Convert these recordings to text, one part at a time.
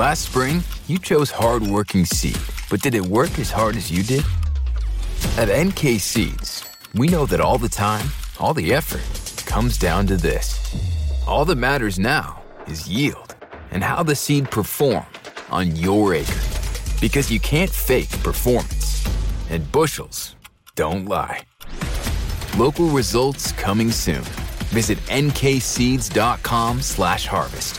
Last spring, you chose hardworking seed, but did it work as hard as you did? At NK Seeds, we know that all the time, all the effort comes down to this. All that matters now is yield and how the seed performed on your acre. Because you can't fake performance, and bushels don't lie. Local results coming soon. Visit nkseeds.com slash harvest.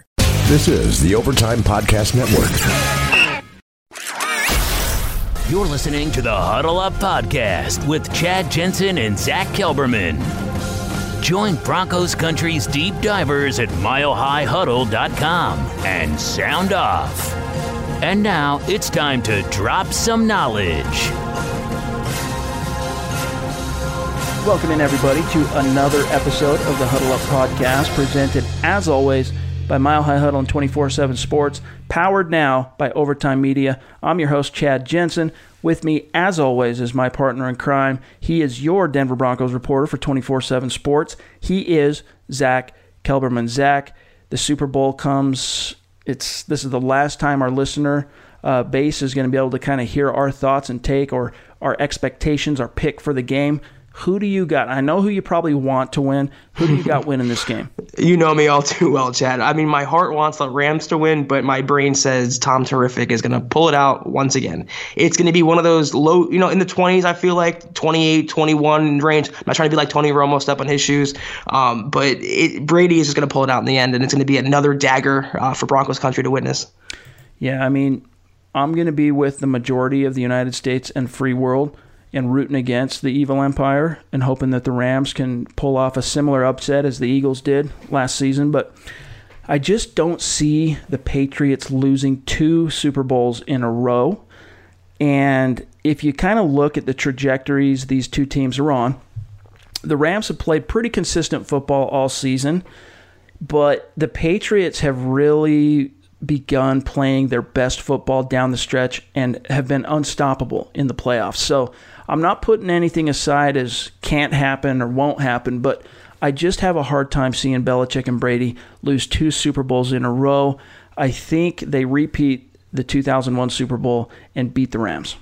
This is the Overtime Podcast Network. You're listening to the Huddle Up Podcast with Chad Jensen and Zach Kelberman. Join Broncos Country's deep divers at milehighhuddle.com and sound off. And now it's time to drop some knowledge. Welcome in, everybody, to another episode of the Huddle Up Podcast, presented as always by Mile High Huddle and 24 7 Sports, powered now by Overtime Media. I'm your host, Chad Jensen. With me, as always, is my partner in crime. He is your Denver Broncos reporter for 24 7 Sports. He is Zach Kelberman. Zach, the Super Bowl comes. It's this is the last time our listener uh, base is going to be able to kind of hear our thoughts and take or our expectations, our pick for the game. Who do you got? I know who you probably want to win. Who do you got winning this game? You know me all too well, Chad. I mean, my heart wants the Rams to win, but my brain says Tom Terrific is going to pull it out once again. It's going to be one of those low, you know, in the 20s, I feel like 28, 21 range. I'm not trying to be like Tony Romo, step on his shoes. Um, but it, Brady is just going to pull it out in the end, and it's going to be another dagger uh, for Broncos country to witness. Yeah, I mean, I'm going to be with the majority of the United States and free world and rooting against the evil empire and hoping that the Rams can pull off a similar upset as the Eagles did last season. But I just don't see the Patriots losing two Super Bowls in a row. And if you kind of look at the trajectories these two teams are on, the Rams have played pretty consistent football all season, but the Patriots have really begun playing their best football down the stretch and have been unstoppable in the playoffs. So I'm not putting anything aside as can't happen or won't happen, but I just have a hard time seeing Belichick and Brady lose two Super Bowls in a row. I think they repeat the 2001 Super Bowl and beat the Rams.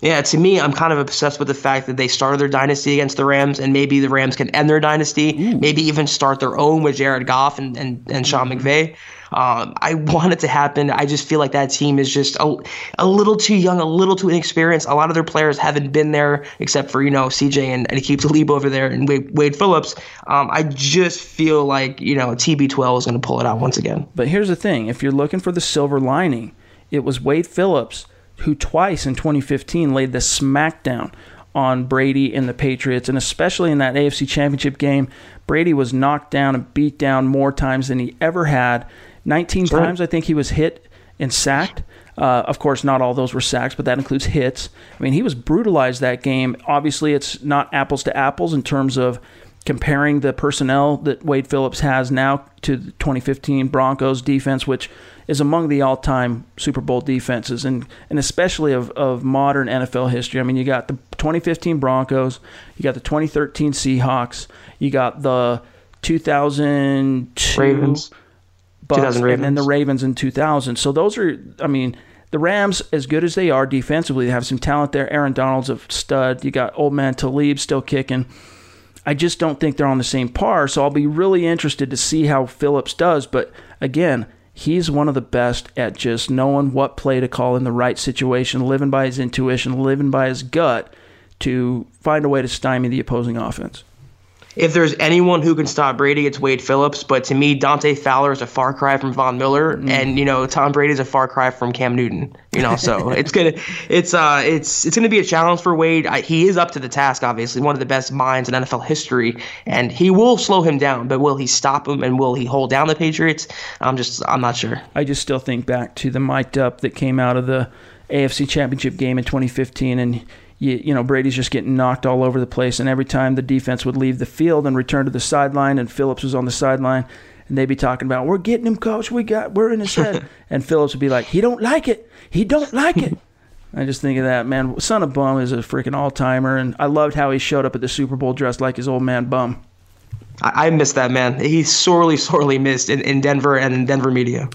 Yeah, to me, I'm kind of obsessed with the fact that they started their dynasty against the Rams, and maybe the Rams can end their dynasty, Ooh. maybe even start their own with Jared Goff and, and, and Sean. McVay. Um, I want it to happen. I just feel like that team is just a, a little too young, a little too inexperienced. A lot of their players haven't been there except for, you know, CJ and, and Aqib Talib over there and Wade, Wade Phillips. Um, I just feel like, you know, TB12 is going to pull it out once again. But here's the thing if you're looking for the silver lining, it was Wade Phillips who twice in 2015 laid the smackdown on Brady and the Patriots, and especially in that AFC Championship game, Brady was knocked down and beat down more times than he ever had. 19 sure. times I think he was hit and sacked. Uh, of course, not all those were sacks, but that includes hits. I mean, he was brutalized that game. Obviously, it's not apples to apples in terms of comparing the personnel that Wade Phillips has now to the 2015 Broncos defense, which is among the all-time Super Bowl defenses, and and especially of, of modern NFL history. I mean, you got the 2015 Broncos, you got the 2013 Seahawks, you got the 2002 Ravens, Bucks, and then the Ravens in 2000. So those are, I mean. The Rams, as good as they are defensively, they have some talent there. Aaron Donald's a stud. You got old man Talib still kicking. I just don't think they're on the same par. So I'll be really interested to see how Phillips does. But again, he's one of the best at just knowing what play to call in the right situation, living by his intuition, living by his gut to find a way to stymie the opposing offense. If there's anyone who can stop Brady, it's Wade Phillips. But to me, Dante Fowler is a far cry from Von Miller, mm. and you know Tom Brady is a far cry from Cam Newton. You know, so it's gonna it's uh it's it's gonna be a challenge for Wade. I, he is up to the task, obviously, one of the best minds in NFL history, and he will slow him down. But will he stop him, and will he hold down the Patriots? I'm just I'm not sure. I just still think back to the mic'd up that came out of the AFC Championship game in 2015, and you, you know Brady's just getting knocked all over the place, and every time the defense would leave the field and return to the sideline, and Phillips was on the sideline, and they'd be talking about, "We're getting him, coach. We got, we're in his head," and Phillips would be like, "He don't like it. He don't like it." I just think of that man. Son of Bum is a freaking all timer, and I loved how he showed up at the Super Bowl dressed like his old man Bum. I, miss that man. He's sorely, sorely missed in, in Denver and in Denver media.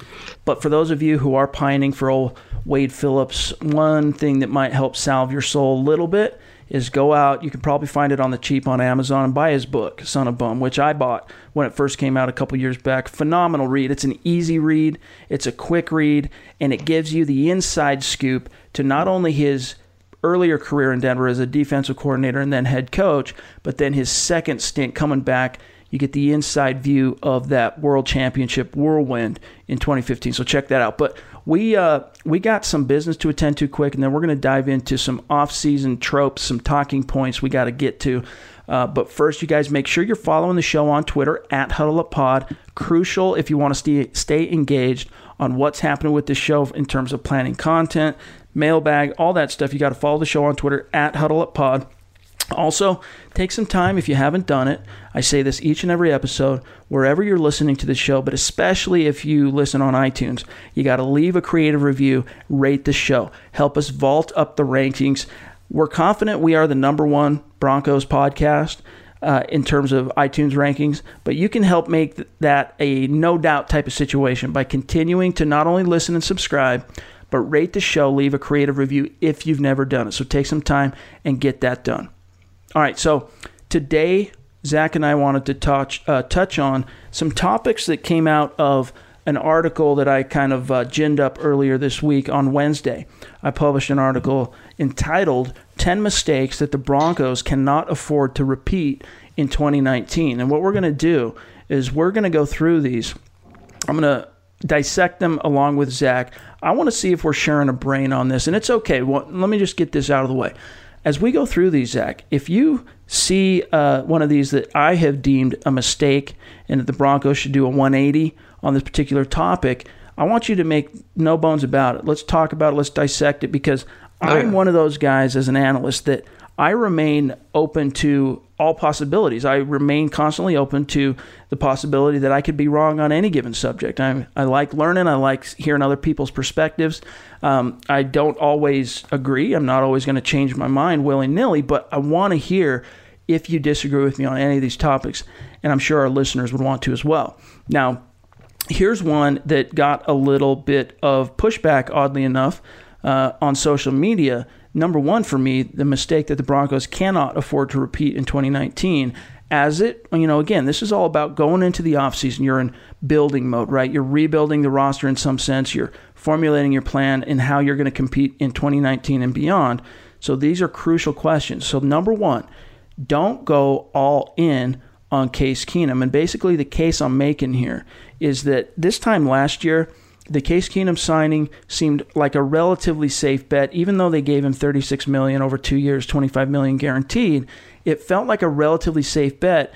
But for those of you who are pining for old Wade Phillips, one thing that might help salve your soul a little bit is go out. You can probably find it on the cheap on Amazon and buy his book, Son of Bum, which I bought when it first came out a couple years back. Phenomenal read. It's an easy read, it's a quick read, and it gives you the inside scoop to not only his earlier career in Denver as a defensive coordinator and then head coach, but then his second stint coming back you get the inside view of that World Championship whirlwind in 2015. So check that out. But we uh, we got some business to attend to quick, and then we're going to dive into some off-season tropes, some talking points we got to get to. Uh, but first, you guys make sure you're following the show on Twitter at HuddleUpPod. Crucial if you want to stay, stay engaged on what's happening with the show in terms of planning content, mailbag, all that stuff. You got to follow the show on Twitter at HuddleUpPod. Also, take some time if you haven't done it. I say this each and every episode, wherever you're listening to the show, but especially if you listen on iTunes, you got to leave a creative review, rate the show, help us vault up the rankings. We're confident we are the number one Broncos podcast. Uh, in terms of iTunes rankings, but you can help make that a no doubt type of situation by continuing to not only listen and subscribe, but rate the show, leave a creative review if you've never done it. So take some time and get that done. All right, so today Zach and I wanted to touch uh, touch on some topics that came out of an article that I kind of uh, ginned up earlier this week on Wednesday. I published an article entitled 10 Mistakes That the Broncos Cannot Afford to Repeat in 2019. And what we're going to do is we're going to go through these. I'm going to dissect them along with Zach. I want to see if we're sharing a brain on this. And it's okay. Well, let me just get this out of the way as we go through these, Zach, if you see uh, one of these that I have deemed a mistake and that the Broncos should do a 180 on this particular topic, I want you to make no bones about it. Let's talk about it. Let's dissect it because I'm one of those guys as an analyst that I remain open to all possibilities. I remain constantly open to the possibility that I could be wrong on any given subject. I, I like learning, I like hearing other people's perspectives. Um, I don't always agree. I'm not always going to change my mind willy nilly, but I want to hear if you disagree with me on any of these topics, and I'm sure our listeners would want to as well. Now, here's one that got a little bit of pushback, oddly enough, uh, on social media number one for me, the mistake that the Broncos cannot afford to repeat in 2019. As it, you know, again, this is all about going into the offseason. You're in building mode, right? You're rebuilding the roster in some sense. You're formulating your plan and how you're going to compete in 2019 and beyond. So these are crucial questions. So, number one, don't go all in on Case Keenum. And basically, the case I'm making here is that this time last year, the Case Keenum signing seemed like a relatively safe bet, even though they gave him 36 million over two years, 25 million guaranteed. It felt like a relatively safe bet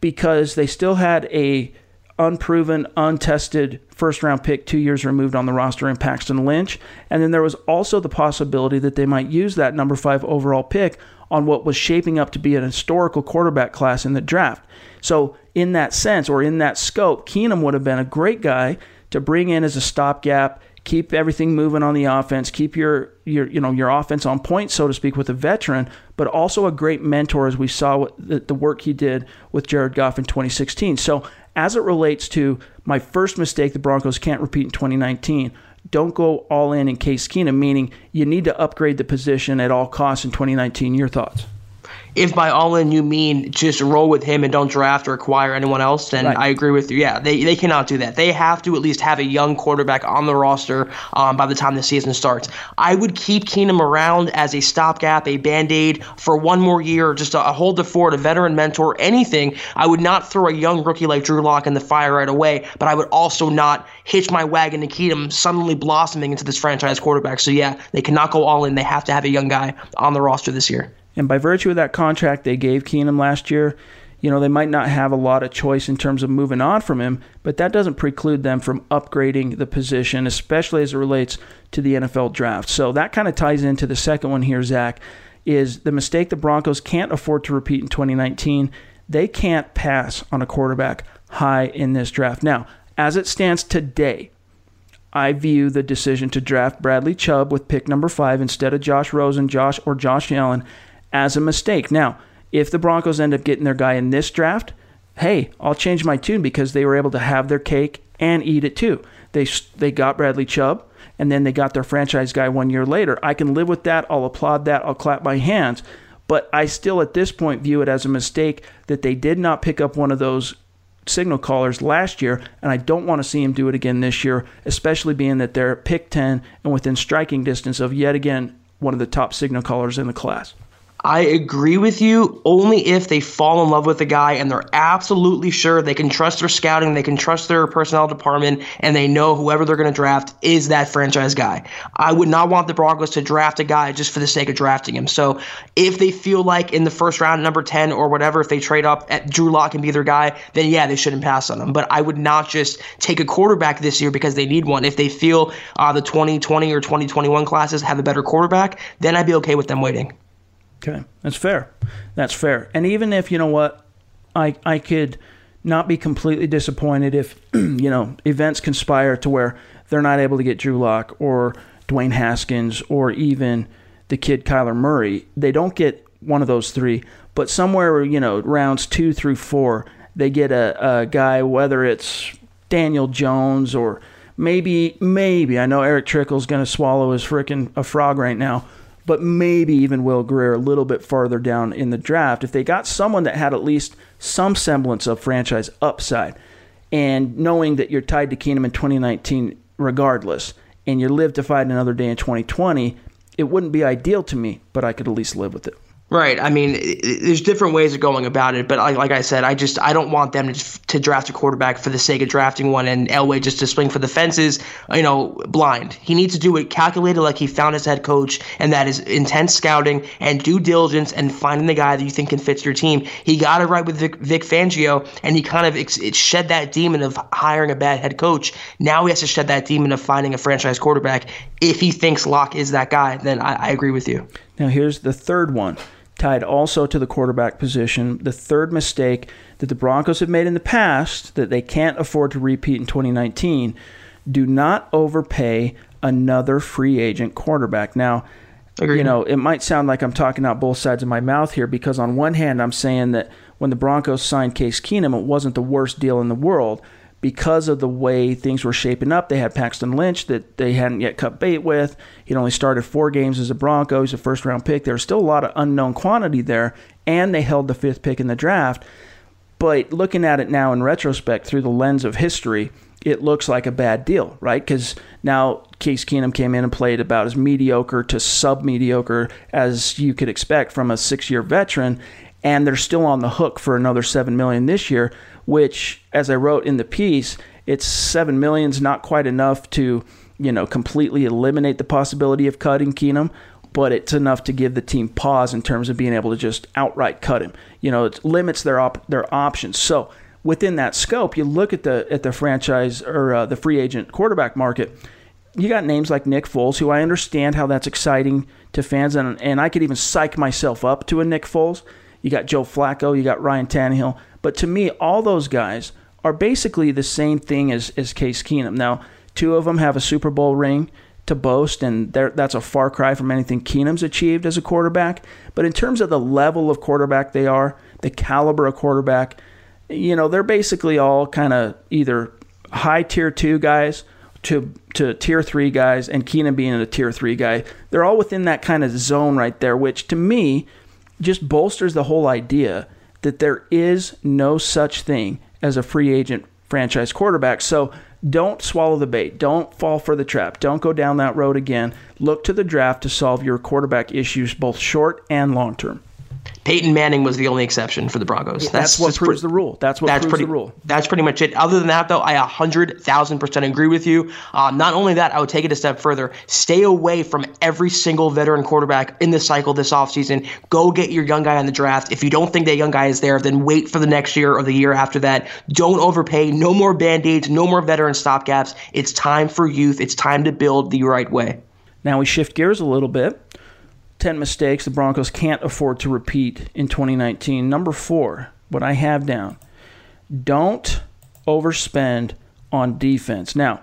because they still had a unproven, untested first round pick two years removed on the roster in Paxton Lynch. And then there was also the possibility that they might use that number five overall pick on what was shaping up to be an historical quarterback class in the draft. So, in that sense, or in that scope, Keenum would have been a great guy to bring in as a stopgap, keep everything moving on the offense, keep your your you know your offense on point, so to speak, with a veteran, but also a great mentor, as we saw the, the work he did with Jared Goff in 2016. So as it relates to my first mistake, the Broncos can't repeat in 2019. Don't go all in in Case Keenum, meaning you need to upgrade the position at all costs in 2019. Your thoughts? If by all in you mean just roll with him and don't draft or acquire anyone else, then Right. I agree with you. Yeah, they, they cannot do that. They have to at least have a young quarterback on the roster um, by the time the season starts. I would keep Keenum around as a stopgap, a band aid for one more year, just a, a hold the fort, a veteran mentor, anything. I would not throw a young rookie like Drew Lock in the fire right away, but I would also not hitch my wagon to Keenum suddenly blossoming into this franchise quarterback. So yeah, they cannot go all in. They have to have a young guy on the roster this year. And by virtue of that contract they gave Keenum last year, you know, they might not have a lot of choice in terms of moving on from him, but that doesn't preclude them from upgrading the position, especially as it relates to the NFL draft. So that kind of ties into the second one here, Zach, is the mistake the Broncos can't afford to repeat in 2019. They can't pass on a quarterback high in this draft. Now, as it stands today, I view the decision to draft Bradley Chubb with pick number five instead of Josh Rosen, Josh or Josh Allen as a mistake. Now, if the Broncos end up getting their guy in this draft, hey, I'll change my tune because they were able to have their cake and eat it too. They they got Bradley Chubb and then they got their franchise guy one year later. I can live with that. I'll applaud that. I'll clap my hands. But I still at this point view it as a mistake that they did not pick up one of those signal callers last year, and I don't want to see him do it again this year, especially being that they're pick 10 and within striking distance of yet again one of the top signal callers in the class. I agree with you only if they fall in love with the guy and they're absolutely sure they can trust their scouting, they can trust their personnel department, and they know whoever they're going to draft is that franchise guy. I would not want the Broncos to draft a guy just for the sake of drafting him. So if they feel like in the first round, number 10 or whatever, if they trade up at Drew Lock and be their guy, then yeah, they shouldn't pass on him. But I would not just take a quarterback this year because they need one. If they feel uh, the 2020 or 2021 classes have a better quarterback, then I'd be okay with them waiting. Okay, that's fair. That's fair. And even if you know what, I I could not be completely disappointed if you know events conspire to where they're not able to get Drew Lock or Dwayne Haskins or even the kid Kyler Murray. They don't get one of those three, but somewhere you know rounds two through four, they get a, a guy whether it's Daniel Jones or maybe maybe I know Erick Trickel's going to swallow his freaking a frog right now but maybe even Will Grier a little bit farther down in the draft. If they got someone that had at least some semblance of franchise upside, and knowing that you're tied to Keenum in 2019 regardless, and you live to fight another day in 2020, it wouldn't be ideal to me, but I could at least live with it. Right. I mean, there's different ways of going about it, but like, like I said, I just I don't want them to, to draft a quarterback for the sake of drafting one, and Elway just to swing for the fences, you know, blind. He needs to do it calculated, like he found his head coach, and that is intense scouting and due diligence and finding the guy that you think can fit your team. He got it right with Vic, Vic Fangio, and he kind of ex- it shed that demon of hiring a bad head coach. Now he has to shed that demon of finding a franchise quarterback. If he thinks Lock is that guy, then I, I agree with you. Now, here's the third one, tied also to the quarterback position. The third mistake that the Broncos have made in the past that they can't afford to repeat in 2019 do not overpay another free agent quarterback. Now, Agreed. you know, it might sound like I'm talking out both sides of my mouth here because on one hand, I'm saying that when the Broncos signed Case Keenum, it wasn't the worst deal in the world because of the way things were shaping up. They had Paxton Lynch that they hadn't yet cut bait with. He'd only started four games as a Bronco. He's a first round pick. There was still a lot of unknown quantity there, and they held the fifth pick in the draft. But looking at it now in retrospect through the lens of history, it looks like a bad deal, right? Because now Case Keenum came in and played about as mediocre to sub mediocre as you could expect from a six year veteran, and they're still on the hook for another seven million this year. Which, as I wrote in the piece, it's seven million's not quite enough to you know completely eliminate the possibility of cutting Keenum, but it's enough to give the team pause in terms of being able to just outright cut him. You know, it limits their op- their options. So within that scope, you look at the at the franchise or uh, the free agent quarterback market. You got names like Nick Foles, who I understand how that's exciting to fans, and and I could even psych myself up to a Nick Foles. You got Joe Flacco, you got Ryan Tannehill, but to me, all those guys are basically the same thing as as Case Keenum. Now, two of them have a Super Bowl ring to boast, and that's a far cry from anything Keenum's achieved as a quarterback. But in terms of the level of quarterback they are, the caliber of quarterback, you know, they're basically all kind of either high tier two guys to to tier three guys, and Keenum being a tier three guy. They're all within that kind of zone right there, which to me just bolsters the whole idea that there is no such thing as a free agent franchise quarterback. So don't swallow the bait. Don't fall for the trap. Don't go down that road again. Look to the draft to solve your quarterback issues, both short and long term. Peyton Manning was the only exception for the Broncos. That's, that's what proves the rule. That's what that's proves pretty, the rule. That's pretty much it. Other than that, though, I 100,000% agree with you. Uh, not only that, I would take it a step further. Stay away from every single veteran quarterback in the cycle this offseason. Go get your young guy on the draft. If you don't think that young guy is there, then wait for the next year or the year after that. Don't overpay. No more band aids. No more veteran stopgaps. It's time for youth. It's time to build the right way. Now we shift gears a little bit. 10 mistakes the Broncos can't afford to repeat in 2019. Number four, what I have down don't overspend on defense. Now,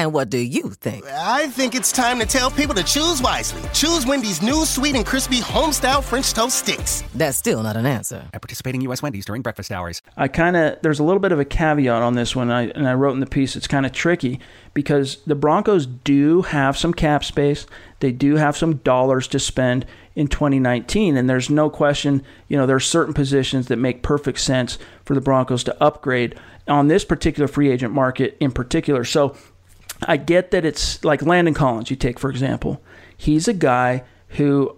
And what do you think? I think it's time to tell people to choose wisely. Choose Wendy's new sweet and crispy homestyle French toast sticks. That's still not an answer. At participating U.S. Wendy's during breakfast hours. I kind of there's a little bit of a caveat on this one, I, and I wrote in the piece. It's kind of tricky because the Broncos do have some cap space. They do have some dollars to spend in 2019, and there's no question. You know, there are certain positions that make perfect sense for the Broncos to upgrade on this particular free agent market in particular. So I get that it's like Landon Collins, you take, for example. He's a guy who,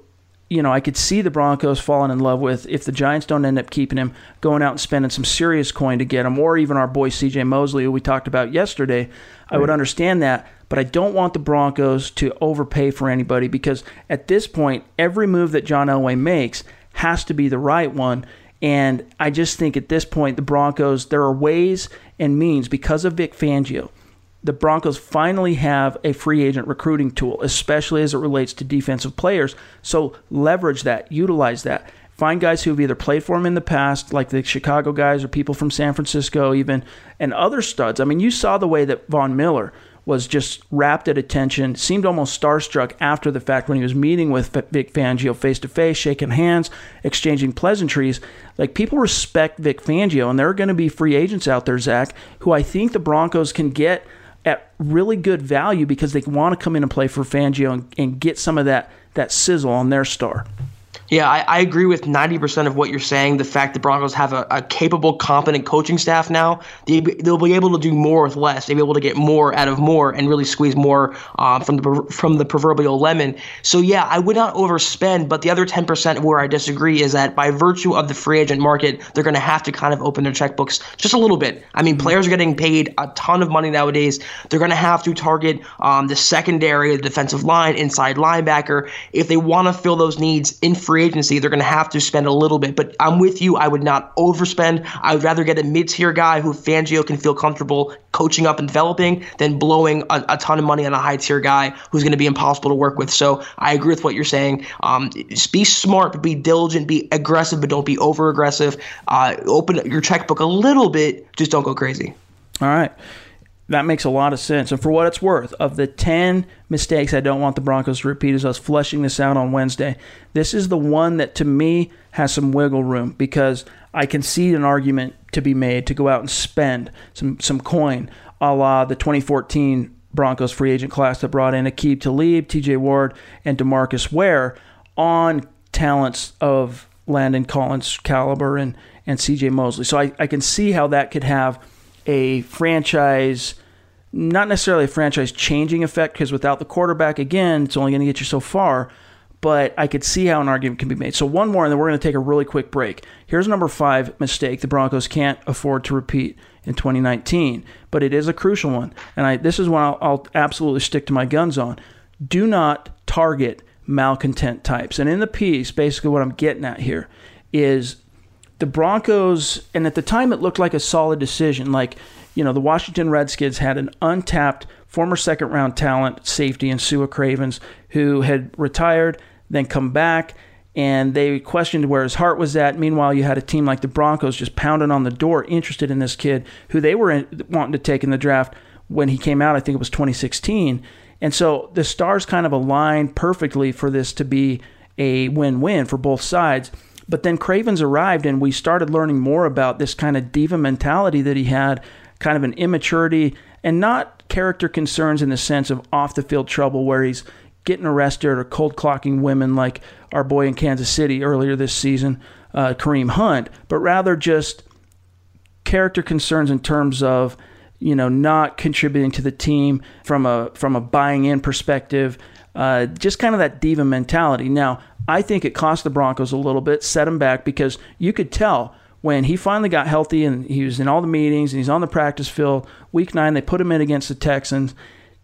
you know, I could see the Broncos falling in love with if the Giants don't end up keeping him, going out and spending some serious coin to get him, or even our boy CJ Mosley, who we talked about yesterday. I would understand that, but I don't want the Broncos to overpay for anybody because at this point, every move that John Elway makes has to be the right one. And I just think at this point, the Broncos, there are ways and means because of Vic Fangio the Broncos finally have a free agent recruiting tool, especially as it relates to defensive players. So leverage that, utilize that. Find guys who have either played for him in the past, like the Chicago guys or people from San Francisco, even, and other studs. I mean, you saw the way that Von Miller was just wrapped at attention, seemed almost starstruck after the fact when he was meeting with Vic Fangio face to face, shaking hands, exchanging pleasantries. Like people respect Vic Fangio, and there are going to be free agents out there, Zach, who I think the Broncos can get at really good value because they want to come in and play for Fangio and, and get some of that that sizzle on their star. Yeah, I, I, agree with 90% of what you're saying. The fact the Broncos have a, a capable, competent coaching staff now, they, will be able to do more with less. They'll be able to get more out of more and really squeeze more uh, from the from the proverbial lemon. So yeah, I would not overspend. But the other 10% where I disagree is that by virtue of the free agent market, they're going to have to kind of open their checkbooks just a little bit. I mean, players are getting paid a ton of money nowadays. They're going to have to target um, the secondary, the defensive line, inside linebacker if they want to fill those needs in free agency, they're going to have to spend a little bit. But I'm with you. I would not overspend. I would rather get a mid tier guy who Fangio can feel comfortable coaching up and developing than blowing a, a ton of money on a high tier guy who's going to be impossible to work with. So I agree with what you're saying. Um, be smart, but be diligent, be aggressive, but don't be over aggressive. Uh, open your checkbook a little bit, just don't go crazy. All right that makes a lot of sense. And for what it's worth, of the 10 mistakes I don't want the Broncos to repeat as I was fleshing this out on Wednesday, this is the one that to me has some wiggle room because I can see an argument to be made to go out and spend some, some coin a la the 2014 Broncos free agent class that brought in Aqib Talib, TJ Ward, and Demarcus Ware on talents of Landon Collins caliber and, and CJ Mosley. So I, I can see how that could have a franchise not necessarily a franchise changing effect because without the quarterback, again, it's only going to get you so far. but I could see how an argument can be made. So one more, and then we're going to take a really quick break. Here's number five mistake the Broncos can't afford to repeat in 2019, but it is a crucial one, and I this is one I'll, I'll absolutely stick to my guns on. Do not target malcontent types. And in the piece, basically what I'm getting at here is the Broncos, and at the time it looked like a solid decision. Like, you know, the Washington Redskins had an untapped former second round talent safety in Sua Cravens who had retired, then come back, and they questioned where his heart was at. Meanwhile, you had a team like the Broncos just pounding on the door, interested in this kid who they were in, wanting to take in the draft when he came out. I think it was 2016. And so the stars kind of aligned perfectly for this to be a win win for both sides. But then Cravens arrived, and we started learning more about this kind of diva mentality that he had, kind of an immaturity, and not character concerns in the sense of off the field trouble where he's getting arrested or cold clocking women like our boy in Kansas City earlier this season, uh, Kareem Hunt, but rather just character concerns in terms of you know not contributing to the team from a from a buying in perspective, uh, just kind of that diva mentality. Now I think it cost the Broncos a little bit, set them back because you could tell when he finally got healthy and he was in all the meetings and he's on the practice field. Week nine, they put him in against the Texans.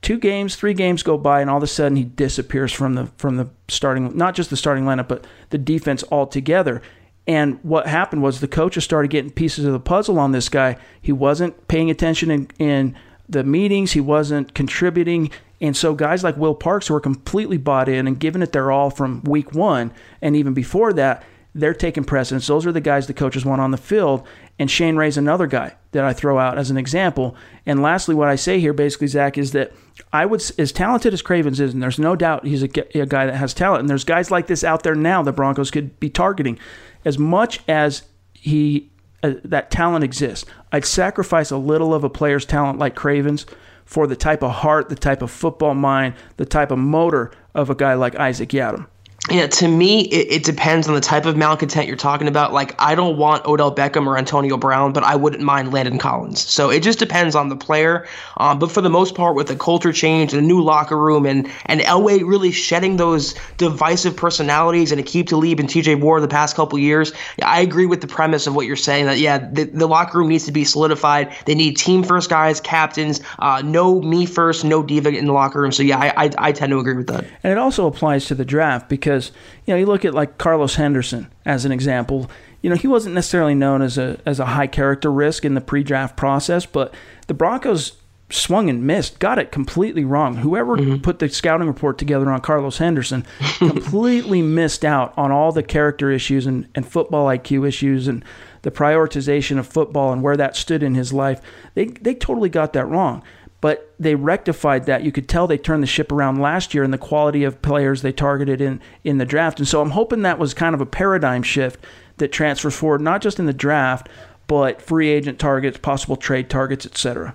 Two games, three games go by, and all of a sudden he disappears from the from the starting, not just the starting lineup, but the defense altogether. And what happened was the coaches started getting pieces of the puzzle on this guy. He wasn't paying attention in, in the meetings. He wasn't contributing. And so guys like Will Parks were completely bought in and giving it their all from week one and even before that, they're taking precedence. Those are the guys the coaches want on the field. And Shane Ray's another guy that I throw out as an example. And lastly, what I say here basically, Zach, is that I would, as talented as Cravens is, and there's no doubt he's a, a guy that has talent, and there's guys like this out there now the Broncos could be targeting. As much as he uh, that talent exists, I'd sacrifice a little of a player's talent like Cravens for the type of heart, the type of football mind, the type of motor of a guy like Isaac Yiadom. Yeah, to me, it, it, depends on the type of malcontent you're talking about. Like, I don't want Odell Beckham or Antonio Brown, but I wouldn't mind Landon Collins. So it just depends on the player. Um, but for the most part, with the culture change and a new locker room and, and Elway really shedding those divisive personalities and Aqib Talib and TJ Ward the past couple years, yeah, I agree with the premise of what you're saying that, yeah, the, the locker room needs to be solidified. They need team first guys, captains, uh, no me first, no diva in the locker room. So, yeah, I, I, I tend to agree with that. And it also applies to the draft because because you know you look at like Carlos Henderson as an example. You know he wasn't necessarily known as a as a high character risk in the pre-draft process, but the Broncos swung and missed, got it completely wrong. Whoever mm-hmm. put the scouting report together on Carlos Henderson completely missed out on all the character issues and, and football IQ issues and the prioritization of football and where that stood in his life. They they totally got that wrong but they rectified that. You could tell they turned the ship around last year in the quality of players they targeted in, in the draft. And so I'm hoping that was kind of a paradigm shift that transfers forward, not just in the draft, but free agent targets, possible trade targets, etc.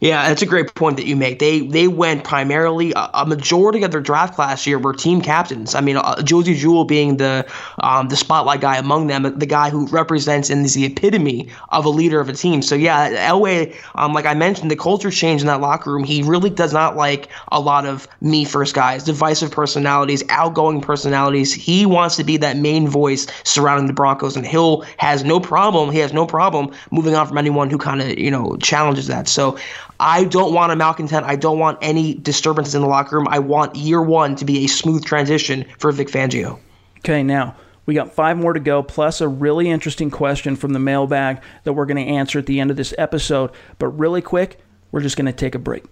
Yeah, that's a great point that you make. They they went primarily a, a majority of their draft class year were team captains. I mean, uh, Josey Jewell being the um, the spotlight guy among them, the guy who represents and is the epitome of a leader of a team. So yeah, Elway, um, like I mentioned, the culture change in that locker room. He really does not like a lot of me first guys, divisive personalities, outgoing personalities. He wants to be that main voice surrounding the Broncos, and Hill has no problem. He has no problem moving on from anyone who kind of you know challenges that. So I don't want a malcontent. I don't want any disturbances in the locker room. I want year one to be a smooth transition for Vic Fangio. Okay, now we got five more to go, plus a really interesting question from the mailbag that we're going to answer at the end of this episode. But really quick, we're just going to take a break.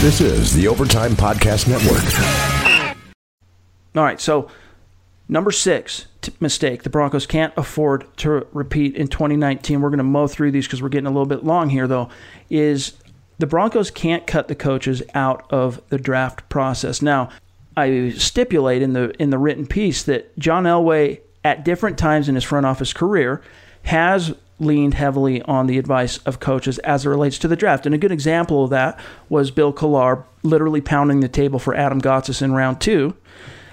This is the Overtime Podcast Network. All right, so number six t- mistake the Broncos can't afford to repeat in 2019. We're going to mow through these because we're getting a little bit long here, though. Is the Broncos can't cut the coaches out of the draft process. Now, I stipulate in the in the written piece that John Elway at different times in his front office career has leaned heavily on the advice of coaches as it relates to the draft. And a good example of that was Bill Kollar literally pounding the table for Adam Gotsis in round two,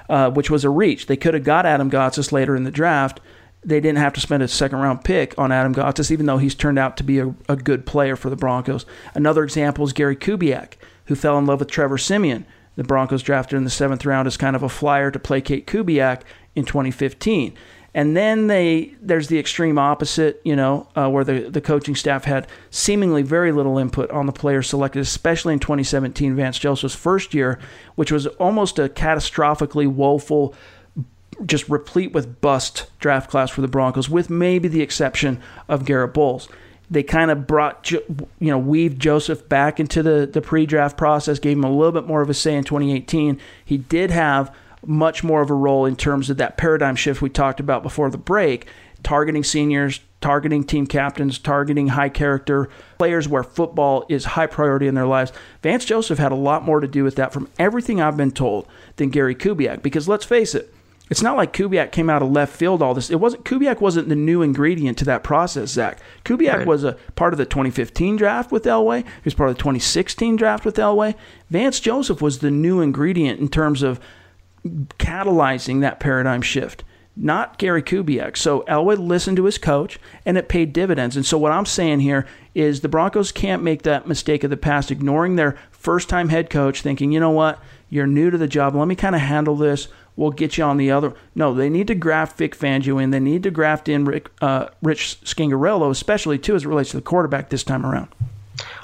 uh, which was a reach. They could have got Adam Gotsis later in the draft, they didn't have to spend a second round pick on Adam Gotsis, even though he's turned out to be a, a, good player for the Broncos. Another example is Gary Kubiak, who fell in love with Trevor Siemian. The Broncos drafted in the seventh round as kind of a flyer to placate Kubiak in 2015. And then they there's the extreme opposite, you know, uh, where the, the coaching staff had seemingly very little input on the players selected, especially in 2017, Vance Joseph's first year, which was almost a catastrophically woeful, just replete with bust draft class for the Broncos, with maybe the exception of Garett Bolles. They kind of brought, you know, weaved Joseph back into the, the pre draft process, gave him a little bit more of a say in 2018. He did have much more of a role in terms of that paradigm shift we talked about before the break, targeting seniors, targeting team captains, targeting high character players where football is high priority in their lives. Vance Joseph had a lot more to do with that from everything I've been told than Gary Kubiak because let's face it, it's not like Kubiak came out of left field all this. It wasn't Kubiak wasn't the new ingredient to that process, Zach. Kubiak right. was a part of the 2015 draft with Elway. He was part of the 2016 draft with Elway. Vance Joseph was the new ingredient in terms of catalyzing that paradigm shift, not Gary Kubiak. So Elway listened to his coach, and it paid dividends. And so what I'm saying here is the Broncos can't make that mistake of the past, ignoring their first-time head coach, thinking, you know what, you're new to the job. Let me kind of handle this. We'll get you on the other. No, they need to graft Vic Fangio in. They need to graft in Rick, uh, Rich Scangarello, especially too as it relates to the quarterback this time around.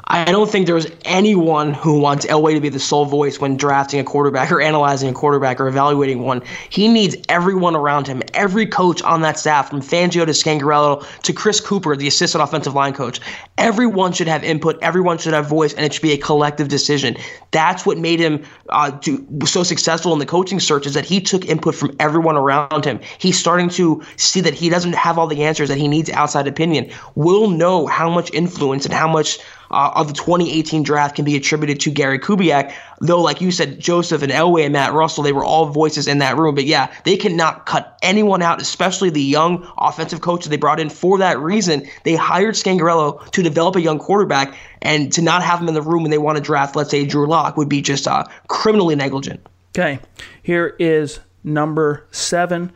I don't think there's anyone who wants Elway to be the sole voice when drafting a quarterback or analyzing a quarterback or evaluating one. He needs everyone around him, every coach on that staff, from Fangio to Scangarello to Chris Kuper, the assistant offensive line coach. Everyone should have input. Everyone should have voice, and it should be a collective decision. That's what made him uh, do, so successful in the coaching search is that he took input from everyone around him. He's starting to see that he doesn't have all the answers, that he needs outside opinion. We'll know how much influence and how much uh, of the 2018 draft can be attributed to Gary Kubiak. Though, like you said, Joseph and Elway and Matt Russell, they were all voices in that room. But yeah, they cannot cut anyone out, especially the young offensive coaches they brought in for that reason. They hired Scangarello to develop a young quarterback, and to not have him in the room when they want to draft, let's say, Drew Lock, would be just uh, criminally negligent. Okay, here is number seven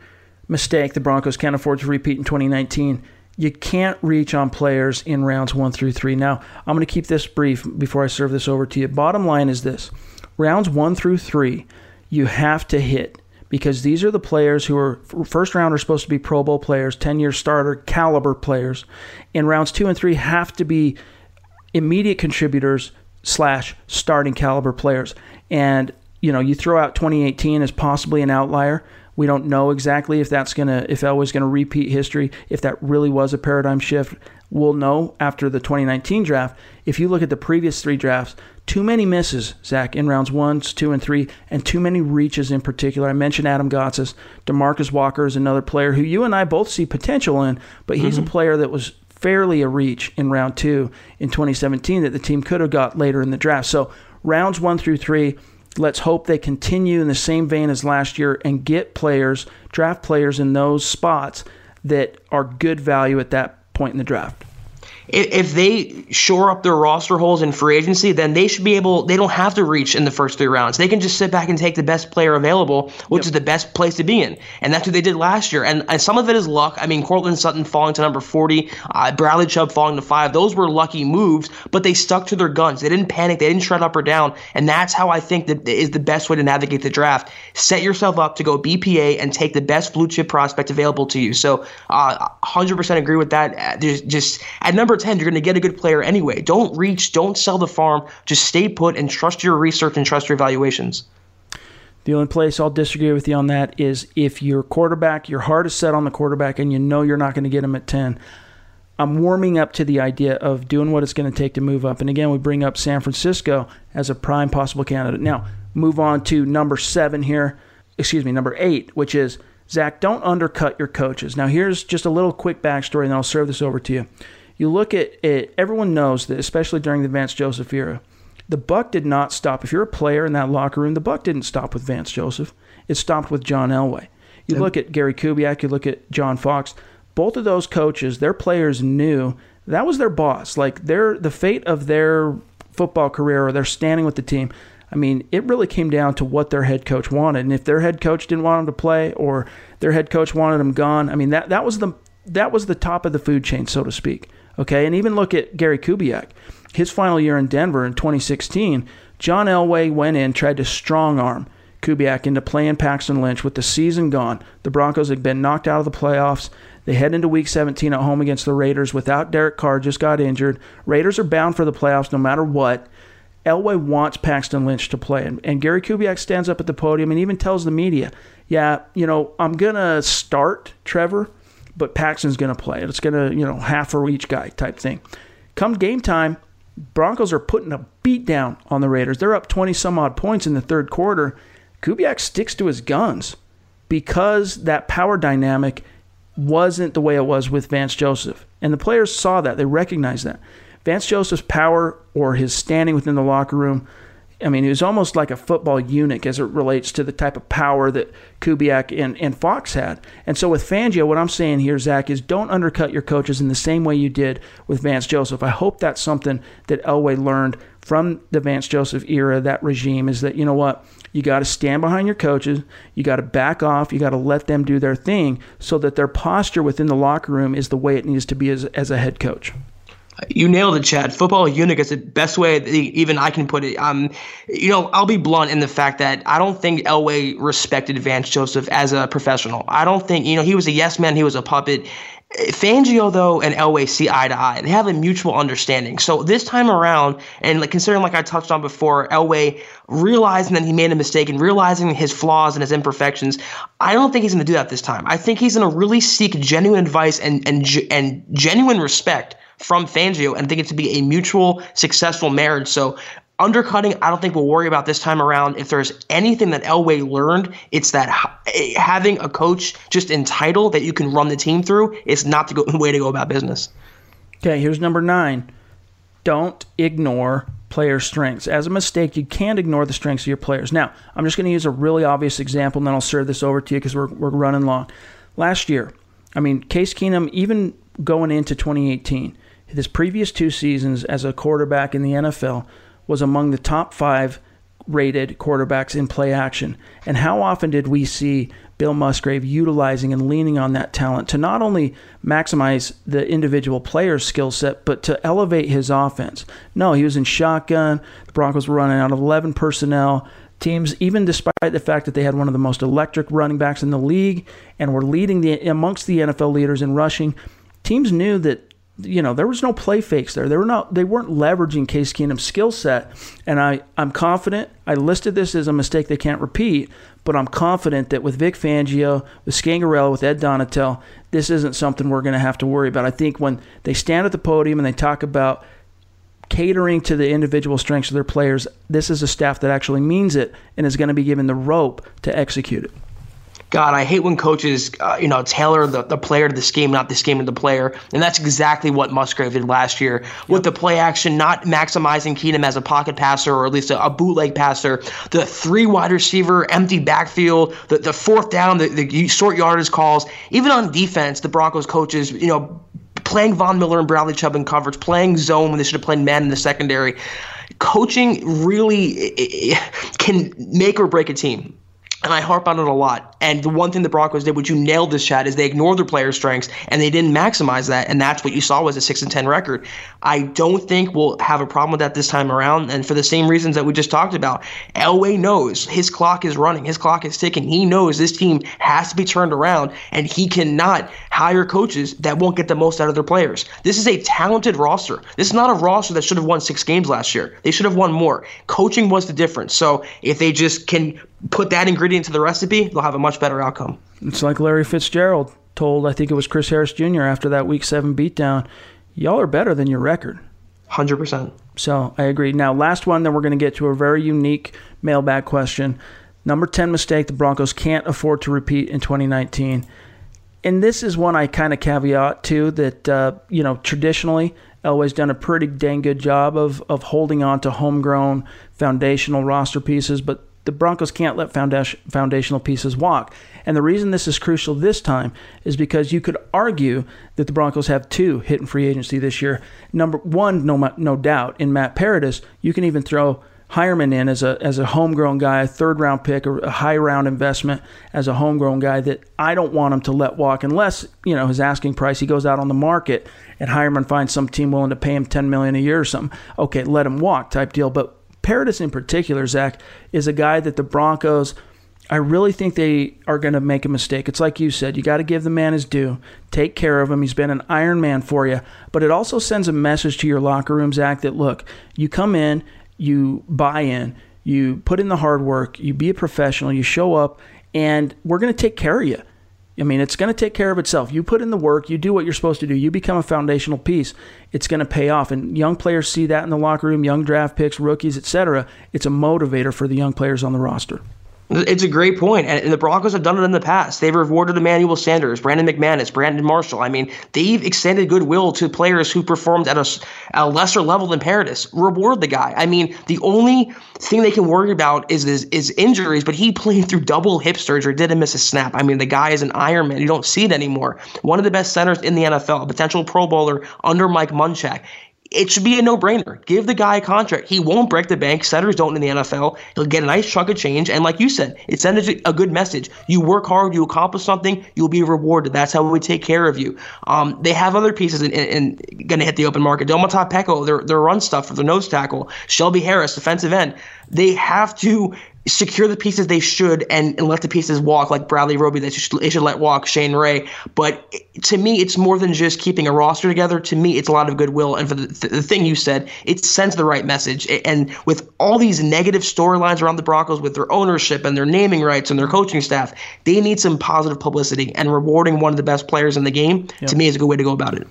mistake the Broncos can't afford to repeat in 2019 you can't reach on players in rounds one through three. Now, I'm going to keep this brief before I serve this over to you. Bottom line is this rounds one through three, you have to hit because these are the players who are first round are supposed to be Pro Bowl players, 10 year starter caliber players. and rounds two and three, have to be immediate contributors slash starting caliber players. And, you know, you throw out 2018 as possibly an outlier we don't know exactly if that's gonna if Elway's gonna repeat history, if that really was a paradigm shift. We'll know after the 2019 draft. If you look at the previous three drafts, too many misses, Zach, in rounds one, two, and three, and too many reaches in particular. I mentioned Adam Gotsis. Demarcus Walker is another player who you and I both see potential in, but he's mm-hmm. a player that was fairly a reach in round two in 2017 that the team could have got later in the draft. So rounds one through three, Let's hope they continue in the same vein as last year and get players, draft players in those spots that are good value at that point in the draft if they shore up their roster holes in free agency, then they should be able. They don't have to reach in the first three rounds. They can just sit back and take the best player available, which yep. is the best place to be in, and that's what they did last year. And, and some of it is luck. I mean, Courtland Sutton falling to number forty, uh, Bradley Chubb falling to five. Those were lucky moves, but they stuck to their guns. They didn't panic. They didn't shred up or down, and that's how I think that is the best way to navigate the draft. Set yourself up to go BPA and take the best blue chip prospect available to you. So, uh, 100% agree with that. Uh, there's just at number 10, you're going to get a good player anyway. Don't reach, don't sell the farm. Just stay put and trust your research and trust your evaluations. The only place I'll disagree with you on that is if your quarterback, your heart is set on the quarterback and you know you're not going to get him at 10. I'm warming up to the idea of doing what it's going to take to move up. And again, we bring up San Francisco as a prime possible candidate. Now, move on to number seven here, excuse me, number eight, which is Zach, don't undercut your coaches. Now, here's just a little quick backstory, and I'll serve this over to you. You look at it, everyone knows that, especially during the Vance Joseph era, the buck did not stop. If you're a player in that locker room, the buck didn't stop with Vance Joseph. It stopped with John Elway. You look at Gary Kubiak, you look at John Fox. Both of those coaches, their players knew that was their boss. Like their the fate of their football career or their standing with the team I mean, it really came down to what their head coach wanted. And if their head coach didn't want them to play or their head coach wanted them gone, I mean that that was the that was the top of the food chain, so to speak. Okay, and even look at Gary Kubiak. His final year in Denver in 2016, John Elway went in, tried to strong arm Kubiak into playing Paxton Lynch with the season gone. The Broncos had been knocked out of the playoffs. They head into week 17 at home against the Raiders without Derek Carr, just got injured. Raiders are bound for the playoffs no matter what. Elway wants Paxton Lynch to play. And, and Gary Kubiak stands up at the podium and even tells the media, yeah, you know, I'm going to start Trevor, but Paxton's going to play. It's going to, you know, half for each guy type thing. Come game time, Broncos are putting a beat down on the Raiders. They're up 20 some odd points in the third quarter. Kubiak sticks to his guns because that power dynamic wasn't the way it was with Vance Joseph. And the players saw that. They recognized that. Vance Joseph's power or his standing within the locker room, I mean, he was almost like a football eunuch as it relates to the type of power that Kubiak and, and Fox had. And so with Fangio, what I'm saying here, Zach, is don't undercut your coaches in the same way you did with Vance Joseph. I hope that's something that Elway learned from the Vance Joseph era, that regime, is that, you know what? You got to stand behind your coaches. You got to back off. You got to let them do their thing so that their posture within the locker room is the way it needs to be as, as a head coach. You nailed it, Chad. Football eunuch is the best way even I can put it. Um, you know, I'll be blunt in the fact that I don't think Elway respected Vance Joseph as a professional. I don't think, you know, he was a yes man, he was a puppet. Fangio though and Elway see eye to eye. They have a mutual understanding. So this time around, and like considering like I touched on before, Elway realizing that he made a mistake and realizing his flaws and his imperfections, I don't think he's going to do that this time. I think he's going to really seek genuine advice and and and genuine respect from Fangio and think it to be a mutual successful marriage. So undercutting, I don't think we'll worry about this time around. If there's anything that Elway learned, it's that eh, having a coach just entitled that you can run the team through is not the way to go about business. Okay, here's number nine. Don't ignore player strengths. As a mistake, you can't ignore the strengths of your players. Now, I'm just going to use a really obvious example, and then I'll serve this over to you because we're, we're running long. Last year, I mean, Case Keenum, even going into 2018, his previous two seasons as a quarterback in the NFL was among the top five rated quarterbacks in play action. And how often did we see Bill Musgrave utilizing and leaning on that talent to not only maximize the individual player's skill set, but to elevate his offense? No, he was in shotgun. The Broncos were running out of 11 personnel. Teams, even despite the fact that they had one of the most electric running backs in the league and were leading the amongst the NFL leaders in rushing, teams knew that you know, there was no play fakes there. They were not they weren't leveraging Case Keenum's skill set. And I, I'm confident I listed this as a mistake they can't repeat, but I'm confident that with Vic Fangio, with Scangarello, with Ed Donatell, this isn't something we're gonna have to worry about. I think when they stand at the podium and they talk about catering to the individual strengths of their players, this is a staff that actually means it and is going to be given the rope to execute it. God, I hate when coaches, uh, you know, tailor the, the player to the scheme, not the scheme to the player. And that's exactly what Musgrave did last year with the play action, not maximizing Keenum as a pocket passer or at least a, a bootleg passer. The three wide receiver, empty backfield, the, the fourth down, the, the short yardage calls. Even on defense, the Broncos coaches, you know, playing Von Miller and Bradley Chubb in coverage, playing zone when they should have played man in the secondary. Coaching really can make or break a team and I harp on it a lot. And the one thing the Broncos did, which you nailed this, Chad, is they ignored their player strengths and they didn't maximize that. And that's what you saw was a six and ten record. I don't think we'll have a problem with that this time around. And for the same reasons that we just talked about, Elway knows his clock is running, his clock is ticking. He knows this team has to be turned around, and he cannot hire coaches that won't get the most out of their players. This is a talented roster. This is not a roster that should have won six games last year. They should have won more. Coaching was the difference. So if they just can put that ingredient into the recipe, they'll have a much better outcome. It's like Larry Fitzgerald told, I think it was Chris Harris Jr. after that Week Seven beatdown. Y'all are better than your record. Hundred percent. So I agree. Now, last one, then we're going to get to a very unique mailbag question. Number 10 mistake the Broncos can't afford to repeat in 2019. And this is one I kind of caveat to that, uh, you know, traditionally, Elway's done a pretty dang good job of, of holding on to homegrown foundational roster pieces, but the Broncos can't let foundational pieces walk. And the reason this is crucial this time is because you could argue that the Broncos have two hitting free agency this year. Number one, no, no doubt, in Matt Paradis, you can even throw Heuerman in as a as a homegrown guy, a third round pick, a high round investment as a homegrown guy that I don't want him to let walk unless you know his asking price. He goes out on the market and Heuerman finds some team willing to pay him ten million a year or something. Okay, let him walk type deal. But Paradis in particular, Zach, is a guy that the Broncos. I really think they are going to make a mistake. It's like you said, you got to give the man his due, take care of him. He's been an Iron Man for you, but it also sends a message to your locker room, Zach, that look, you come in, you buy in, you put in the hard work, you be a professional, you show up, and we're going to take care of you. I mean, it's going to take care of itself. You put in the work, you do what you're supposed to do, you become a foundational piece. It's going to pay off. And young players see that in the locker room, young draft picks, rookies, etc. It's a motivator for the young players on the roster. It's a great point, and the Broncos have done it in the past. They've rewarded Emmanuel Sanders, Brandon McManus, Brandon Marshall. I mean, they've extended goodwill to players who performed at a, a lesser level than Paradis. Reward the guy. I mean, the only thing they can worry about is is, is injuries, but he played through double hip surgery, didn't miss a snap. I mean, the guy is an Ironman. You don't see it anymore. One of the best centers in the NFL, a potential Pro Bowler under Mike Munchak it should be a no-brainer. Give the guy a contract. He won't break the bank. Setters don't in the NFL. He'll get a nice chunk of change. And like you said, it sends a good message. You work hard, you accomplish something, you'll be rewarded. That's how we take care of you. Um, they have other pieces and in, in, going to hit the open market. Domata Peko, their, their run stuff for their nose tackle. Shelby Harris, defensive end. They have to secure the pieces they should and, and let the pieces walk like Bradley Roby they should, they should let walk Shane Ray. But to me it's more than just keeping a roster together. To me it's a lot of goodwill. And for the, the thing you said it sends the right message. And with all these negative storylines around the Broncos with their ownership and their naming rights and their coaching staff they need some positive publicity and rewarding one of the best players in the game. Yep. to me is a good way to go about it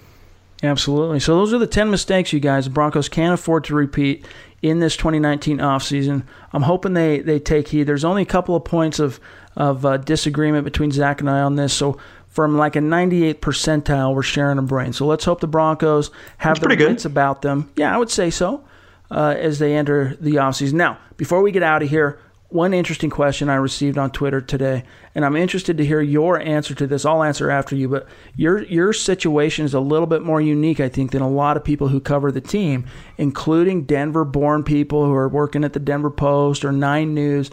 Absolutely. So those are the 10 mistakes you guys Broncos can't afford to repeat in this 2019 offseason. I'm hoping they, they take heed. There's only a couple of points of, of uh, disagreement between Zach and I on this. So from like a 98th percentile, we're sharing a brain. So let's hope the Broncos have That's their wits about them. Yeah, I would say so uh, as they enter the offseason. Now, before we get out of here, one interesting question I received on Twitter today, and I'm interested to hear your answer to this. I'll answer after you, but your your situation is a little bit more unique, I think, than a lot of people who cover the team, including Denver-born people who are working at the Denver Post or Nine News.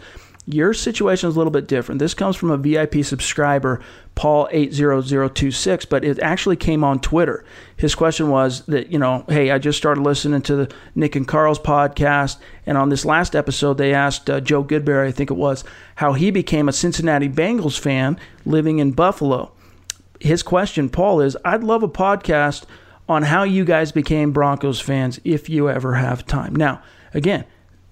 Your situation is a little bit different. This comes from a VIP subscriber, Paul80026, but it actually came on Twitter. His question was that, you know, hey, I just started listening to the Nick and Carl's podcast, and on this last episode, they asked uh, Joe Goodberry, I think it was, how he became a Cincinnati Bengals fan living in Buffalo. His question, Paul, is I'd love a podcast on how you guys became Broncos fans if you ever have time. Now, again,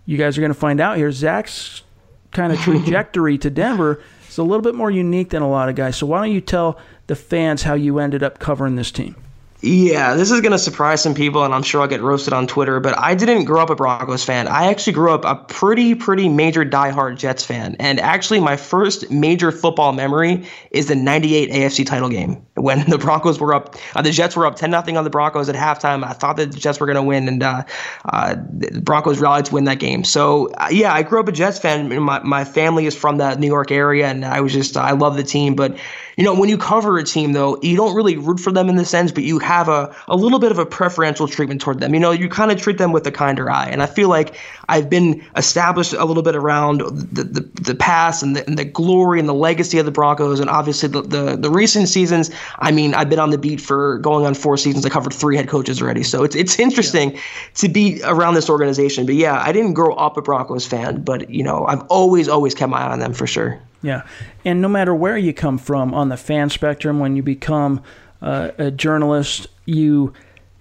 you guys are going to find out here. Zach's kind of trajectory to Denver is a little bit more unique than a lot of guys. So why don't you tell the fans how you ended up covering this team? Yeah, this is going to surprise some people, and I'm sure I'll get roasted on Twitter, but I didn't grow up a Broncos fan. I actually grew up a pretty, pretty major diehard Jets fan. And actually, my first major football memory is the 98 AFC title game when the Broncos were up. Uh, the Jets were up 10 0 on the Broncos at halftime. I thought that the Jets were going to win, and uh, uh, the Broncos rallied to win that game. So, uh, yeah, I grew up a Jets fan. My, my family is from the New York area, and I was just, I love the team. But, you know, when you cover a team, though, you don't really root for them in the sense, but you have a, a little bit of a preferential treatment toward them. You know, you kind of treat them with a kinder eye. And I feel like I've been established a little bit around the, the, the past and the, and the glory and the legacy of the Broncos. And obviously, the, the, the recent seasons, I mean, I've been on the beat for going on four seasons. I covered three head coaches already. So it's, it's interesting yeah. to be around this organization. But yeah, I didn't grow up a Broncos fan, but, you know, I've always, always kept my eye on them for sure. Yeah. And no matter where you come from on the fan spectrum, when you become uh, a journalist, you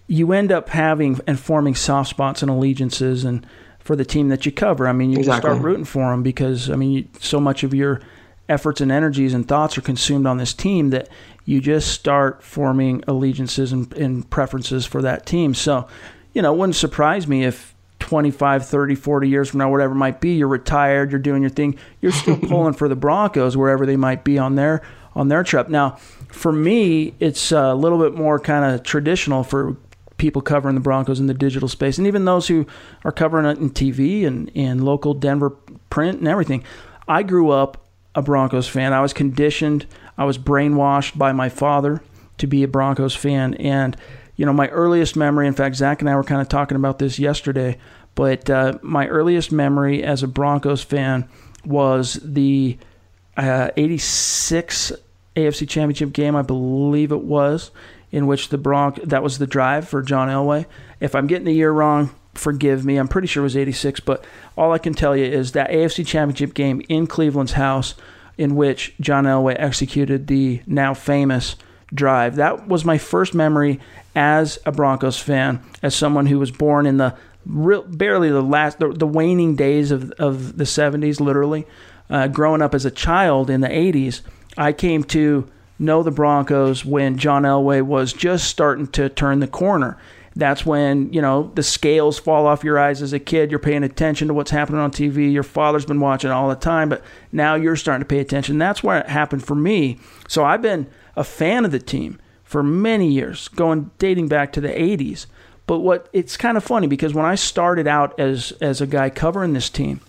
you end up having and forming soft spots and allegiances and for the team that you cover. I mean, you exactly. start rooting for them because I mean, you, so much of your efforts and energies and thoughts are consumed on this team that you just start forming allegiances and, and preferences for that team. So, you know, it wouldn't surprise me if 25, 30, 40 years from now, whatever it might be, you're retired, you're doing your thing, you're still pulling for the Broncos wherever they might be on their on their trip. Now, for me, it's a little bit more kind of traditional for people covering the Broncos in the digital space, and even those who are covering it in TV and in local Denver print and everything. I grew up a Broncos fan. I was conditioned, I was brainwashed by my father to be a Broncos fan, and you know, my earliest memory, in fact, Zach and I were kind of talking about this yesterday, but uh, my earliest memory as a Broncos fan was the uh, 86 AFC Championship game, I believe it was, in which the Bronc that was the drive for John Elway. If I'm getting the year wrong, forgive me. I'm pretty sure it was 86, but all I can tell you is that AFC Championship game in Cleveland's house in which John Elway executed the now famous drive. That was my first memory as a Broncos fan, as someone who was born in the real, barely the last, the, the waning days of, of the 70s, literally. Uh, growing up as a child in the 80s, I came to know the Broncos when John Elway was just starting to turn the corner. That's when, you know, the scales fall off your eyes as a kid. You're paying attention to what's happening on TV. Your father's been watching all the time, but now you're starting to pay attention. That's where it happened for me. So I've been a fan of the team for many years, going dating back to the 80s. But what it's kind of funny because when I started out as as a guy covering this team,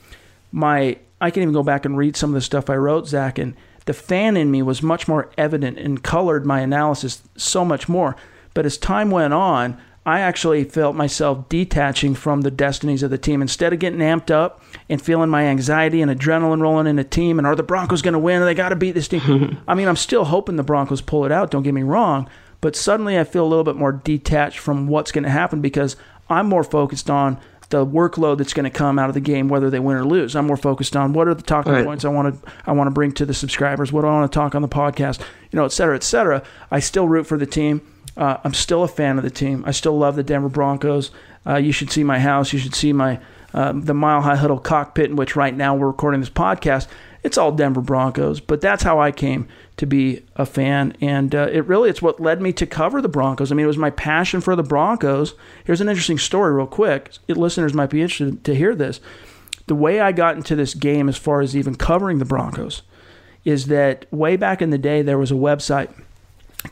my I can even go back and read some of the stuff I wrote, Zach, and the fan in me was much more evident and colored my analysis so much more. But as time went on, I actually felt myself detaching from the destinies of the team. Instead of getting amped up and feeling my anxiety and adrenaline rolling in a team and are the Broncos going to win? They got to beat this team. I mean, I'm still hoping the Broncos pull it out, don't get me wrong. But suddenly I feel a little bit more detached from what's going to happen because I'm more focused on the workload that's going to come out of the game, whether they win or lose. I'm more focused on what are the talking right. points I want to I want to bring to the subscribers, what do I want to talk on the podcast, you know, et cetera, et cetera. I still root for the team. Uh, I'm still a fan of the team. I still love the Denver Broncos. Uh, you should see my house. You should see my um, the Mile High Huddle cockpit in which right now we're recording this podcast. It's all Denver Broncos, but that's how I came to be a fan, and uh, it really it's what led me to cover the Broncos. I mean, it was my passion for the Broncos. Here's an interesting story, real quick. Listeners might be interested to hear this. The way I got into this game, as far as even covering the Broncos, is that way back in the day there was a website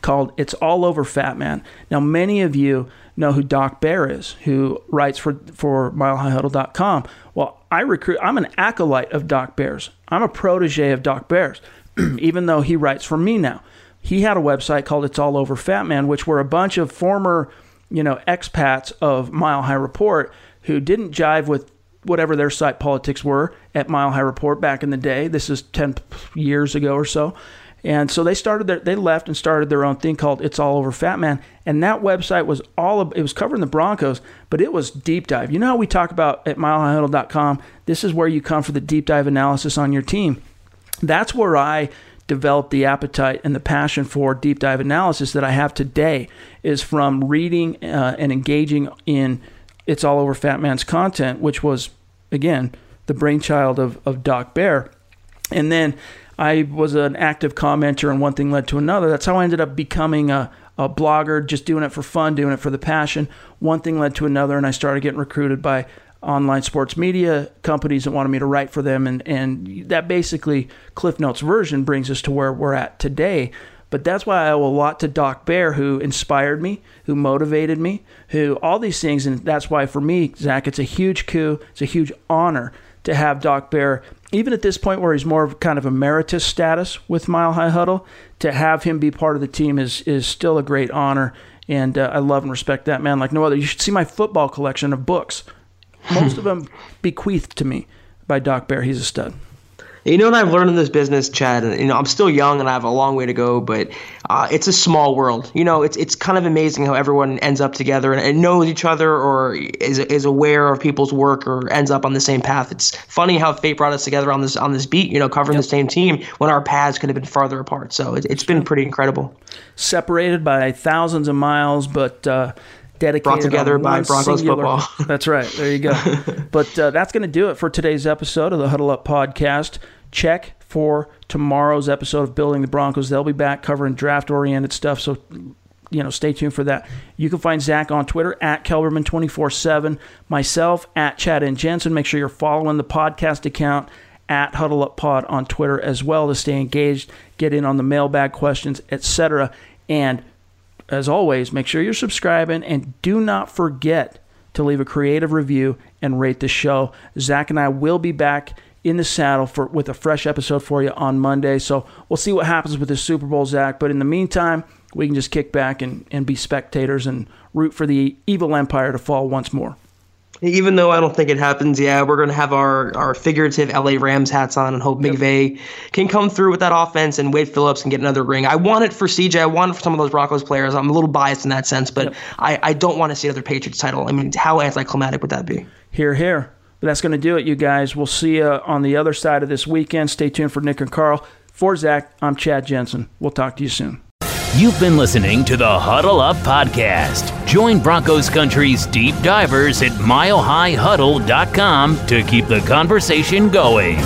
called It's All Over Fat Man. Now, many of you know who Doc Bear is, who writes for, for milehighhuddle.com. Well, I recruit, I'm an acolyte of Doc Bear's. I'm a protege of Doc Bear's, even though he writes for me now. He had a website called It's All Over Fat Man, which were a bunch of former, you know, expats of Mile High Report who didn't jive with whatever their site politics were at Mile High Report back in the day. This is 10 years ago or so. And so they started their, they left and started their own thing called It's All Over Fat Man. And that website was all of, it was covering the Broncos, but it was deep dive. You know how we talk about at milehighhuddle.com, this is where you come for the deep dive analysis on your team. That's where I developed the appetite and the passion for deep dive analysis that I have today is from reading uh, and engaging in It's All Over Fat Man's content, which was, again, the brainchild of, of Doc Bear. And then I was an active commenter, and one thing led to another. That's how I ended up becoming a, a blogger, just doing it for fun, doing it for the passion. One thing led to another, and I started getting recruited by online sports media companies that wanted me to write for them. And, and that basically, Cliff Notes version, brings us to where we're at today. But that's why I owe a lot to Doc Bear, who inspired me, who motivated me, who all these things. And that's why for me, Zach, it's a huge coup. It's a huge honor to have Doc Bear even at this point where he's more of kind of emeritus status with Mile High Huddle, to have him be part of the team is is still a great honor. And uh, I love and respect that man like no other. You should see my football collection of books. Most of them bequeathed to me by Doc Bear. He's a stud. You know what I've learned in this business, Chad? And, you know, I'm still young and I have a long way to go, but uh, it's a small world. You know, it's it's kind of amazing how everyone ends up together and, and, knows each other or is is aware of people's work or ends up on the same path. It's funny how fate brought us together on this on this beat. You know, covering yep. the same team when our paths could have been farther apart. So it, has been pretty incredible. Separated by thousands of miles, but. Uh, dedicated brought together by Broncos singular, football. that's right. There you go. but uh, that's going to do it for today's episode of the Huddle Up podcast check for tomorrow's episode of Building the Broncos. They'll be back covering draft oriented stuff. So, you know, stay tuned for that. You can find Zach on Twitter at Kelberman24 7, myself at Chad and Jensen. Make sure you're following the podcast account at Huddle Up Pod on Twitter as well to stay engaged, get in on the mailbag questions, etc. And as always, make sure you're subscribing and do not forget to leave a creative review and rate the show. Zach and I will be back in the saddle for with a fresh episode for you on Monday. So we'll see what happens with the Super Bowl, Zach. But in the meantime, we can just kick back and, and be spectators and root for the evil empire to fall once more. Even though I don't think it happens, yeah, we're going to have our, our figurative LA Rams hats on and hope yep. McVay can come through with that offense and Wade Phillips can get another ring. I want it for CJ. I want it for some of those Broncos players. I'm a little biased in that sense, but yep. I, I don't want to see another Patriots title. I mean, how anticlimactic would that be? Here, here. But that's going to do it, you guys. We'll see you on the other side of this weekend. Stay tuned for Nick and Carl. For Zach, I'm Chad Jensen. We'll talk to you soon. You've been listening to the Huddle Up Podcast. Join Broncos Country's deep divers at milehighhuddle.com to keep the conversation going.